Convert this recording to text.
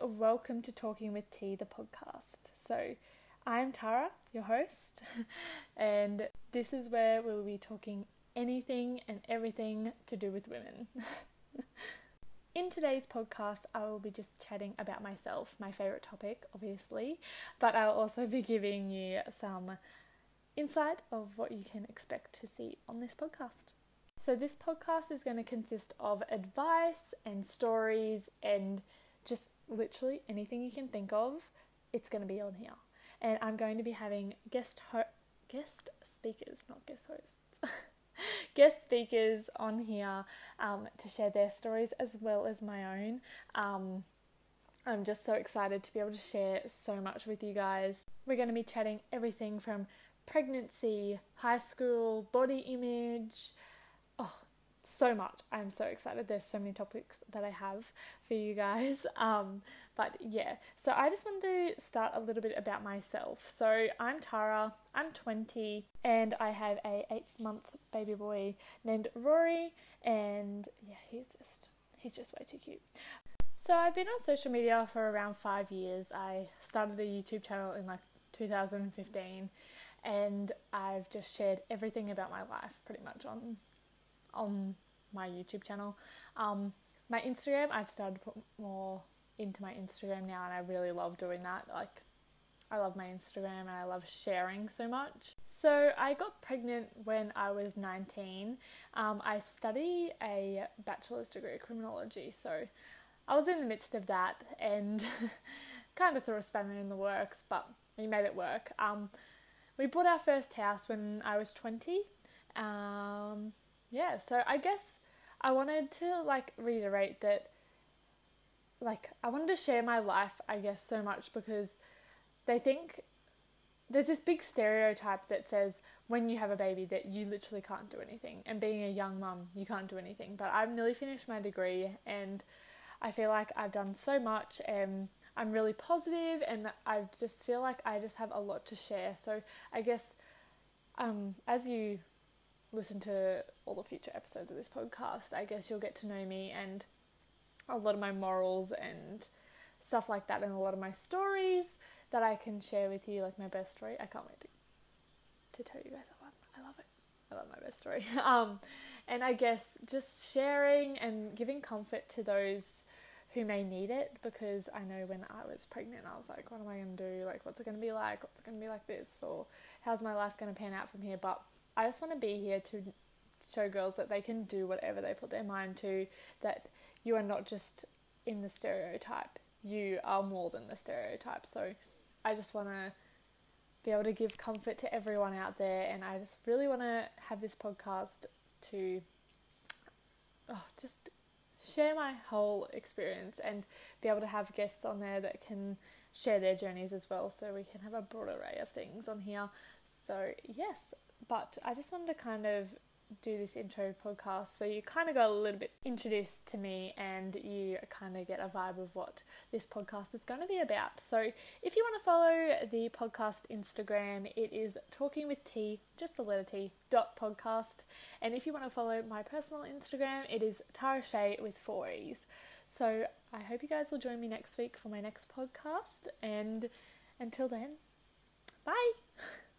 Welcome to Talking with T, the podcast. So, I'm Tara, your host, and this is where we'll be talking anything and everything to do with women. In today's podcast, I will be just chatting about myself, my favourite topic, obviously, but I'll also be giving you some insight of what you can expect to see on this podcast. So, this podcast is going to consist of advice and stories and just literally anything you can think of, it's going to be on here. And I'm going to be having guest ho- guest speakers, not guest hosts. guest speakers on here um, to share their stories as well as my own. Um, I'm just so excited to be able to share so much with you guys. We're going to be chatting everything from pregnancy, high school, body image, oh, so much. I'm so excited. There's so many topics that I have for you guys. Um, but yeah, so I just wanted to start a little bit about myself. So I'm Tara. I'm 20, and I have a eight month baby boy named Rory, and yeah, he's just he's just way too cute. So I've been on social media for around five years. I started a YouTube channel in like 2015, and I've just shared everything about my life pretty much on on my YouTube channel. Um, my Instagram, I've started to put more into my Instagram now, and I really love doing that. Like, I love my Instagram and I love sharing so much. So, I got pregnant when I was 19. Um, I study a bachelor's degree of criminology, so I was in the midst of that and kind of threw a spanner in the works, but we made it work. Um, we bought our first house when I was 20. Um, yeah, so I guess I wanted to like reiterate that like I wanted to share my life, I guess, so much because they think there's this big stereotype that says when you have a baby that you literally can't do anything and being a young mum you can't do anything. But i've nearly finished my degree and i feel like i've done so much and i'm really positive and i just feel like i just have a lot to share. So i guess um, as you listen to all the future episodes of this podcast, I guess you'll get to know me and a lot of my morals and stuff like that, and a lot of my stories that I can share with you, like my best story. I can't wait to, to tell you guys that one. I love it. I love my best story. um, and I guess just sharing and giving comfort to those who may need it because I know when I was pregnant, I was like, what am I going to do? Like, what's it going to be like? What's it going to be like this? Or how's my life going to pan out from here? But I just want to be here to show girls that they can do whatever they put their mind to, that you are not just in the stereotype, you are more than the stereotype. So I just want to be able to give comfort to everyone out there, and I just really want to have this podcast to oh, just share my whole experience and be able to have guests on there that can share their journeys as well so we can have a broad array of things on here. So, yes, but I just wanted to kind of do this intro podcast so you kind of got a little bit introduced to me and you kind of get a vibe of what this podcast is going to be about. So if you want to follow the podcast Instagram, it is talking with T, just the letter T, dot podcast. And if you want to follow my personal Instagram, it is Tara Shay with four E's. So I hope you guys will join me next week for my next podcast. And until then, bye.